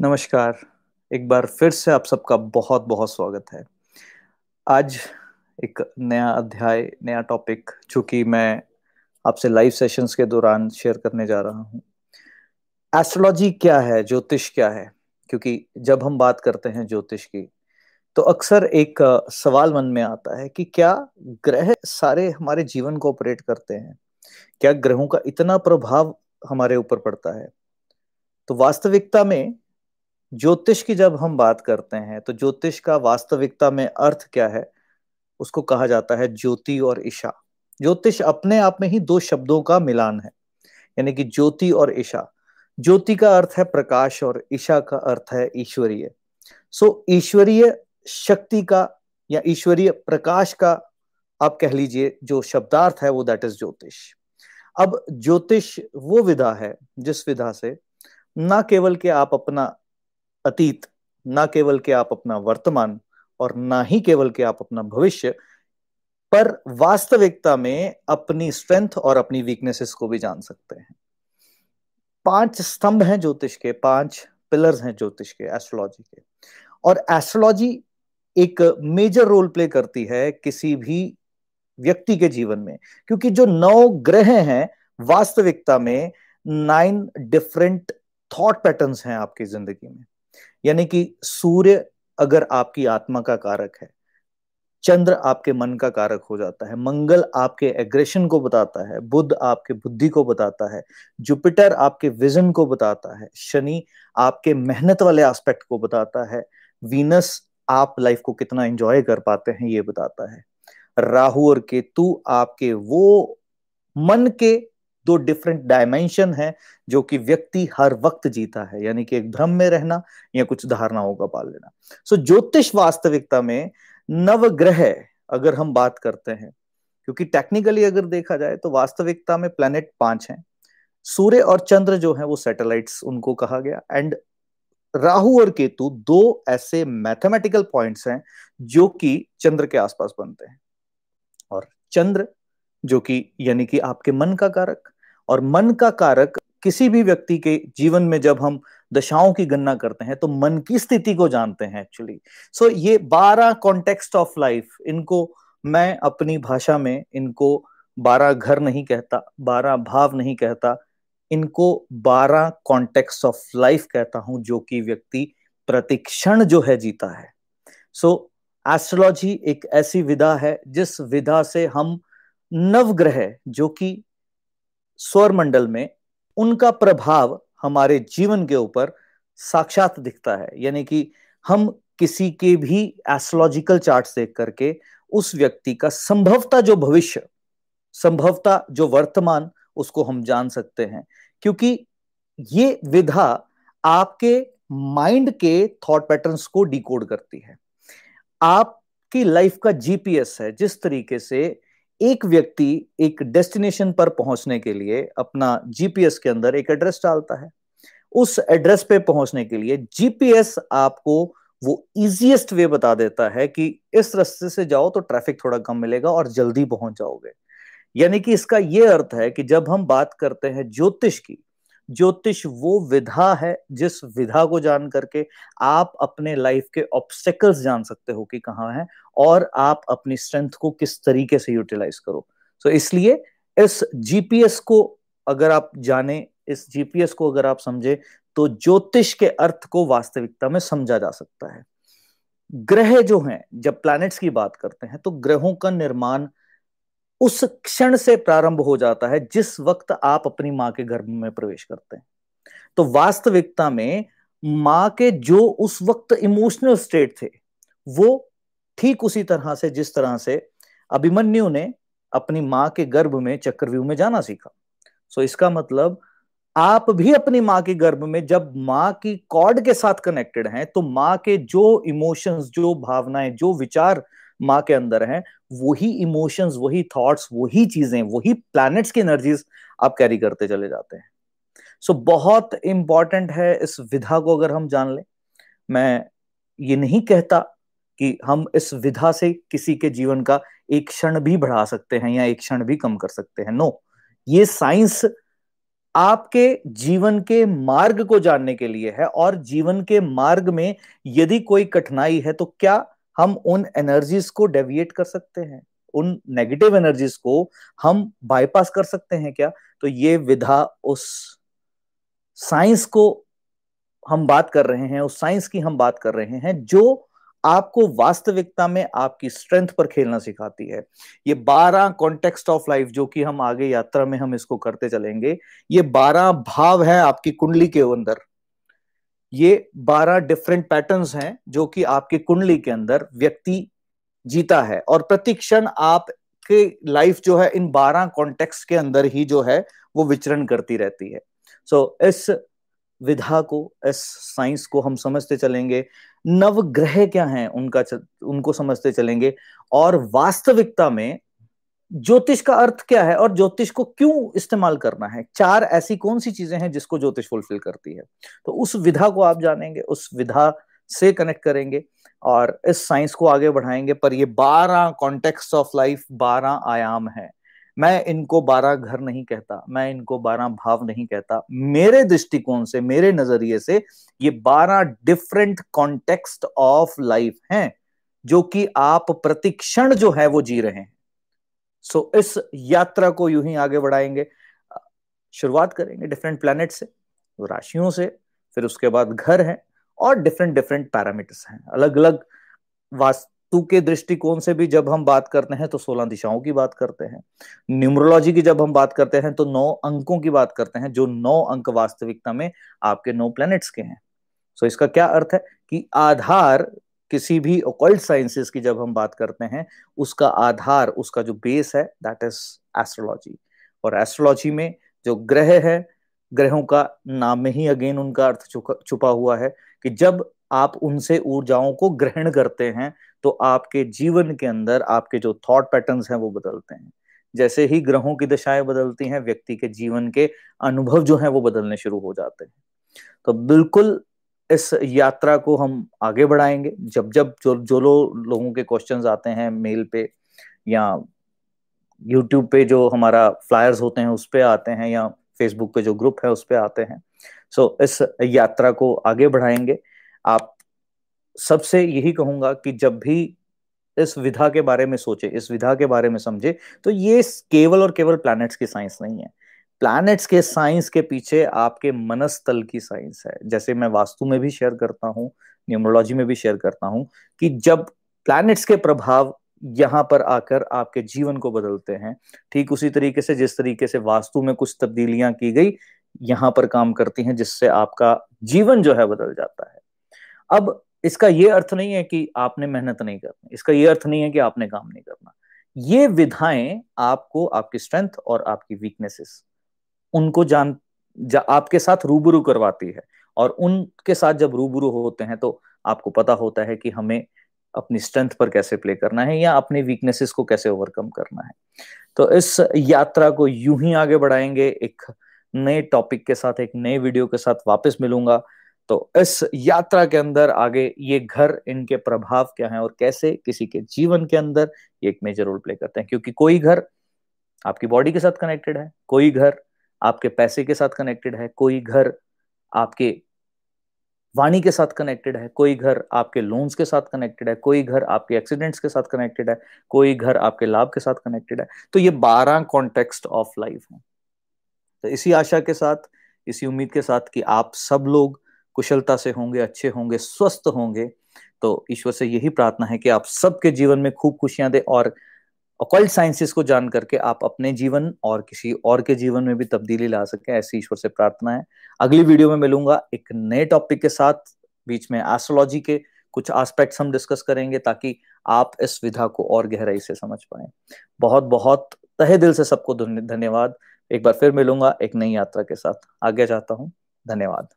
नमस्कार। एक बार फिर से आप सबका बहुत बहुत स्वागत है। आज एक नया अध्याय, नया टॉपिक जो कि मैं आपसे लाइव सेशंस के दौरान शेयर करने जा रहा हूँ। एस्ट्रोलॉजी क्या है? ज्योतिष क्या है? क्योंकि जब हम बात करते हैं ज्योतिष की तो अक्सर एक सवाल मन में आता है कि क्या ग्रह सारे हमारे जीवन को ऑपरेट करते हैं? क्या ग्रहों का इतना प्रभाव हमारे ऊपर पड़ता है? तो वास्तविकता में ज्योतिष की जब हम बात करते हैं तो ज्योतिष का वास्तविकता में अर्थ क्या है? उसको कहा जाता है ज्योति और ईशा। ज्योतिष अपने आप में ही दो शब्दों का मिलान है, यानी कि ज्योति और ईशा। ज्योति का अर्थ है प्रकाश और ईशा का अर्थ है ईश्वरीय। सो ईश्वरीय शक्ति का या ईश्वरीय प्रकाश का आप कह लीजिए, जो शब्दार्थ है वो दैट इज़ ज्योतिष। अब ज्योतिष वो विधा है जिस विधा से ना केवल के आप अपना अतीत, ना केवल के आप अपना वर्तमान और ना ही केवल के आप अपना भविष्य, पर वास्तविकता में अपनी स्ट्रेंथ और अपनी वीकनेसेस को भी जान सकते हैं। पाँच स्तंभ हैं ज्योतिष के, पाँच पिलर्स हैं ज्योतिष के एस्ट्रोलॉजी के। और एस्ट्रोलॉजी एक मेजर रोल प्ले करती है किसी भी व्यक्ति के जीवन में, क्योंकि जो नौ ग्रह हैं, वास्तविकता में नाइन डिफरेंट थॉट पैटर्न्स हैं आपकी ज़िंदगी में। यानी कि सूर्य अगर आपकी आत्मा का कारक है, चंद्र आपके मन का कारक हो जाता है, मंगल आपके एग्रेशन को बताता है बुद्ध आपके बुद्धि को बताता है, जुपिटर आपके विजन को बताता है, शनि आपके मेहनत वाले एस्पेक्ट को बताता है, वीनस आप लाइफ को कितना एंजॉय कर पाते हैं ये बताता है। राहु और केतु आपके वो मन के दो डिफरेंट डायमेंशन है जो कि व्यक्ति हर वक्त जीता है, यानी कि एक भ्रम में रहना या कुछ धारणाओं का पाल लेना। सो ज्योतिष वास्तविकता में नवग्रह, अगर हम बात करते हैं, क्योंकि टेक्निकली अगर देखा जाए तो वास्तविकता में प्लेनेट पाँच हैं। सूर्य और चंद्र जो है वो सैटेलाइट्स उनको कहा गया। एंड राहु और केतु दो ऐसे मैथमेटिकल पॉइंट्स हैं जो कि चंद्र के आसपास बनते हैं। और चंद्र जो कि यानी कि आपके मन का कारक और मन का कारक किसी भी व्यक्ति के जीवन में जब हम दशाओं की गणना करते हैं तो मन की स्थिति को जानते हैं एक्चुअली सो so, ये बारह कॉन्टेक्स्ट ऑफ़ लाइफ इनको मैं अपनी भाषा में इनको बारह घर नहीं कहता बारह भाव नहीं कहता इनको बारह कॉन्टेक्स्ट ऑफ़ लाइफ कहता हूँ जो कि व्यक्ति प्रतिक्षण जो है जीता है। सो so, एस्ट्रोलॉजी एक ऐसी विधा है जिस विधा से हम नवग्रह जो कि स्वर मंडल में उनका प्रभाव हमारे जीवन के ऊपर साक्षात दिखता है। यानी कि हम किसी के भी एस्ट्रोलॉजिकल चार्ट देख करके उस व्यक्ति का संभवता जो भविष्य, संभवता जो वर्तमान, उसको हम जान सकते हैं। क्योंकि ये विधा आपके माइंड के थॉट पैटर्न्स को डिकोड करती है। आपकी लाइफ का जीपीएस है, जिस तरीके से एक व्यक्ति एक डेस्टिनेशन पर पहुँचने के लिए अपना जीपीएस के अंदर एक एड्रेस डालता है। उस एड्रेस पे पहुँचने के लिए जीपीएस आपको वो इजीएस्ट वे बता देता है कि इस रास्ते से जाओ तो ट्रैफ़िक थोड़ा कम मिलेगा और जल्दी पहुँच जाओगे। यानी कि इसका ये अर्थ है कि जब हम बात करते हैं ज्योतिष की ज्योतिष वो विधा है जिस विधा को जान करके आप अपने लाइफ के ऑब्स्टेकल्स जान सकते हो कि कहाँ है और आप अपनी स्ट्रेंथ को किस तरीके से यूटिलाइज करो। सो so, इसलिए इस जीपीएस को अगर आप जाने इस जीपीएस को अगर आप समझे तो ज्योतिष के अर्थ को वास्तविकता में समझा जा सकता है। ग्रह जो हैं जब प्लैनेट्स की बात करते हैं तो ग्रहों का निर्माण उस क्षण से प्रारंभ हो जाता है जिस वक्त आप अपनी माँ के गर्भ में प्रवेश करते हैं। तो वास्तविकता में माँ के जो उस वक्त इमोशनल स्टेट थे, वो ठीक उसी तरह से, जिस तरह से अभिमन्यु ने अपनी माँ के गर्भ में चक्रव्यूह में जाना सीखा। सो इसका मतलब आप भी अपनी माँ के गर्भ में जब माँ की कॉर्ड के साथ कनेक्टेड हैं तो माँ के जो इमोशंस जो भावनाएँ, जो विचार माँ के अंदर है वही इमोशंस वही थॉट्स वही चीज़ें वही प्लैनेट्स की एनर्जीज आप कैरी करते चले जाते हैं। सो so, बहुत इंपॉर्टेंट है इस विधा को अगर हम जान लें मैं ये नहीं कहता कि हम इस विधा से किसी के जीवन का एक क्षण भी बढ़ा सकते हैं या एक क्षण भी कम कर सकते हैं। नो ये साइंस आपके जीवन के मार्ग को जानने के लिए है और जीवन के मार्ग में यदि कोई कठिनाई है तो क्या हम उन एनर्जीज को डेविएट कर सकते हैं। उन नेगेटिव एनर्जीज को हम बाईपास कर सकते हैं क्या? तो ये विधा उस साइंस को हम बात कर रहे हैं, उस साइंस की हम बात कर रहे हैं, जो आपको वास्तविकता में आपकी स्ट्रेंथ पर खेलना सिखाती है। ये बारह कॉन्टेक्स्ट ऑफ़ लाइफ जो कि हम आगे यात्रा में हम इसको करते चलेंगे, ये बारह भाव है आपकी कुंडली के अंदर। ये बारह डिफरेंट पैटर्न्स हैं जो कि आपकी कुंडली के अंदर व्यक्ति जीता है। और प्रतिक्षण आपके लाइफ जो है इन बारह कॉन्टेक्स्ट के अंदर ही जो है वो विचरण करती रहती है। सो so, इस विधा को इस साइंस को हम समझते चलेंगे। नवग्रह क्या हैं उनका उनको समझते चलेंगे। और वास्तविकता में ज्योतिष का अर्थ क्या है और ज्योतिष को क्यों इस्तेमाल करना है? चार ऐसी कौन सी चीज़ें हैं जिसको ज्योतिष फुलफिल करती है? तो उस विधा को आप जानेंगे, उस विधा से कनेक्ट करेंगे और इस साइंस को आगे बढ़ाएँगे। पर ये बारह कॉन्टेक्स्ट ऑफ़ लाइफ बारह आयाम है। मैं इनको बारह घर नहीं कहता, मैं इनको बारह भाव नहीं कहता। मेरे दृष्टिकोण से, मेरे नज़रिए से ये बारह डिफरेंट कॉन्टेक्स्ट ऑफ़ लाइफ हैं, जो कि आप प्रतिक्षण जो है वो जी रहे हैं। सो so, इस यात्रा को यूँ ही आगे बढ़ाएँगे। शुरुआत करेंगे डिफरेंट प्लैनेट से राशियों से फिर उसके बाद घर है और डिफरेंट डिफरेंट पैरामीटर्स हैं। अलग अलग वास्तु के दृष्टिकोण से भी जब हम बात करते हैं तो सोलह दिशाओं की बात करते हैं। न्यूमरोलॉजी की जब हम बात करते हैं तो नौ अंकों की बात करते हैं जो नौ अंक वास्तविकता में आपके नौ प्लैनेट्स के हैं। सो so, इसका क्या अर्थ है कि आधार किसी भी ओकल्ट साइंसेस की जब हम बात करते हैं, उसका आधार, उसका जो बेस है दैट इज़ एस्ट्रोलॉजी और एस्ट्रोलॉजी में जो ग्रह है, ग्रहों का नाम में ही अगेन उनका अर्थ छुपा हुआ है कि जब आप उनसे ऊर्जाओं को ग्रहण करते हैं तो आपके जीवन के अंदर आपके जो थॉट पैटर्न्स हैं वो बदलते हैं। जैसे ही ग्रहों की दशाएँ बदलती हैं, व्यक्ति के जीवन के अनुभव जो हैं वो बदलने शुरू हो जाते हैं। तो बिल्कुल इस यात्रा को हम आगे बढ़ाएँगे। जब जब जो जो लो, लोगों के क्वेश्चंस आते हैं मेल पे या यूट्यूब पे जो हमारा फ्लायर्स होते हैं उस पर आते हैं या फेसबुक पे जो ग्रुप है उस पर आते हैं। सो so, इस यात्रा को आगे बढ़ाएँगे। आप सबसे यही कहूँगा कि जब भी इस विधा के बारे में सोचे इस विधा के बारे में समझे तो ये केवल और केवल प्लैनेट्स की साइंस नहीं है। प्लैनेट्स के साइंस के पीछे आपके मनस्तल की साइंस है। जैसे मैं वास्तु में भी शेयर करता हूँ न्यूमरोलॉजी में भी शेयर करता हूँ कि जब प्लैनेट्स के प्रभाव यहाँ पर आकर आपके जीवन को बदलते हैं, ठीक उसी तरीके से जिस तरीके से वास्तु में कुछ तब्दीलियाँ की गई, यहाँ पर काम करती हैं जिससे आपका जीवन जो है बदल जाता है। अब इसका ये अर्थ नहीं है कि आपने मेहनत नहीं करनी, इसका ये अर्थ नहीं है कि आपने काम नहीं करना। ये विधाएँ आपको, आपकी स्ट्रेंथ और आपकी वीकनेसेस उनको जान जा, आपके साथ रूबरू करवाती है। और उनके साथ जब रूबरू होते हैं तो आपको पता होता है कि हमें अपनी स्ट्रेंथ पर कैसे प्ले करना है या अपने वीकनेसेस को कैसे ओवरकम करना है। तो इस यात्रा को यूँ ही आगे बढ़ाएँगे। एक नए टॉपिक के साथ एक नए वीडियो के साथ वापस मिलूँगा। तो इस यात्रा के अंदर आगे ये घर इनके प्रभाव क्या है और कैसे किसी के जीवन के अंदर ये एक मेजर रोल प्ले करते हैं। क्योंकि कोई घर आपकी बॉडी के साथ कनेक्टेड है कोई घर आपके पैसे के साथ कनेक्टेड है, कोई घर आपके वाणी के साथ कनेक्टेड है, कोई घर आपके लोन्स के साथ कनेक्टेड है, कोई घर आपके एक्सीडेंट्स के साथ कनेक्टेड है, कोई घर आपके लाभ के साथ कनेक्टेड है तो ये बारह कॉन्टेक्स्ट ऑफ़ लाइफ है। तो इसी आशा के साथ, इसी उम्मीद के साथ कि आप सब लोग कुशलता से होंगे, अच्छे होंगे, स्वस्थ होंगे तो ईश्वर से यही प्रार्थना है कि आप सबके जीवन में खूब खुशियाँ दे और ऑकल्ट साइंसेस को जान करके आप अपने जीवन और किसी और के जीवन में भी तब्दीली ला सके ऐसी ईश्वर से प्रार्थना है। अगली वीडियो में मिलूँगा एक नए टॉपिक के साथ, बीच में एस्ट्रोलॉजी के कुछ एस्पेक्ट्स हम डिस्कस करेंगे ताकि आप इस विधा को और गहराई से समझ पाए। बहुत बहुत तहे दिल से सबको धन्यवाद। एक बार फिर मिलूँगा एक नई यात्रा के साथ। आगे जाता हूँ, धन्यवाद।